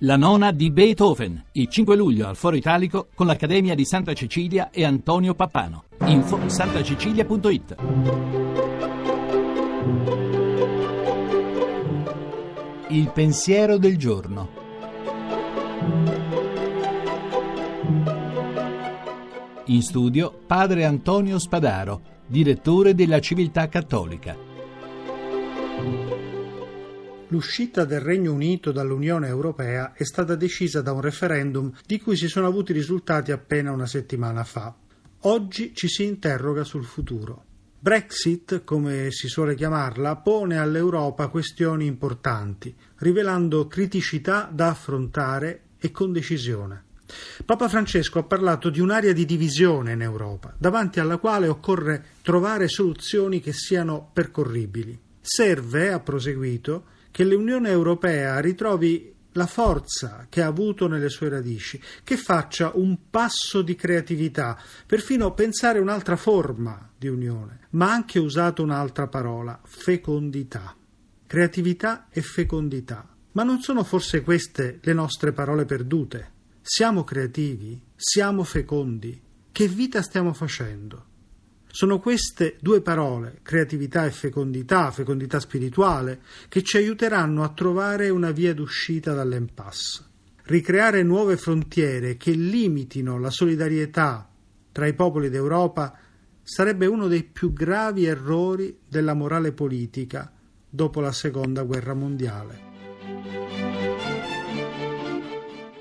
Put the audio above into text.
La nona di Beethoven, il 5 luglio al Foro Italico con l'Accademia di Santa Cecilia e Antonio Pappano. Info santacecilia.it. Il pensiero del giorno. In studio padre Antonio Spadaro, direttore della Civiltà Cattolica. L'uscita del Regno Unito dall'Unione Europea è stata decisa da un referendum di cui si sono avuti risultati appena una settimana fa. Oggi ci si interroga sul futuro. Brexit, come si suole chiamarla, pone all'Europa questioni importanti, rivelando criticità da affrontare e con decisione. Papa Francesco ha parlato di un'area di divisione in Europa, davanti alla quale occorre trovare soluzioni che siano percorribili. Serve, ha proseguito, che l'Unione Europea ritrovi la forza che ha avuto nelle sue radici, che faccia un passo di creatività, perfino pensare un'altra forma di unione, ma anche usato un'altra parola, fecondità. Creatività e fecondità. Ma non sono forse queste le nostre parole perdute? Siamo creativi? Siamo fecondi? Che vita stiamo facendo? Sono queste due parole, creatività e fecondità, fecondità spirituale, che ci aiuteranno a trovare una via d'uscita dall'impasse. Ricreare nuove frontiere che limitino la solidarietà tra i popoli d'Europa sarebbe uno dei più gravi errori della morale politica dopo la Seconda Guerra Mondiale.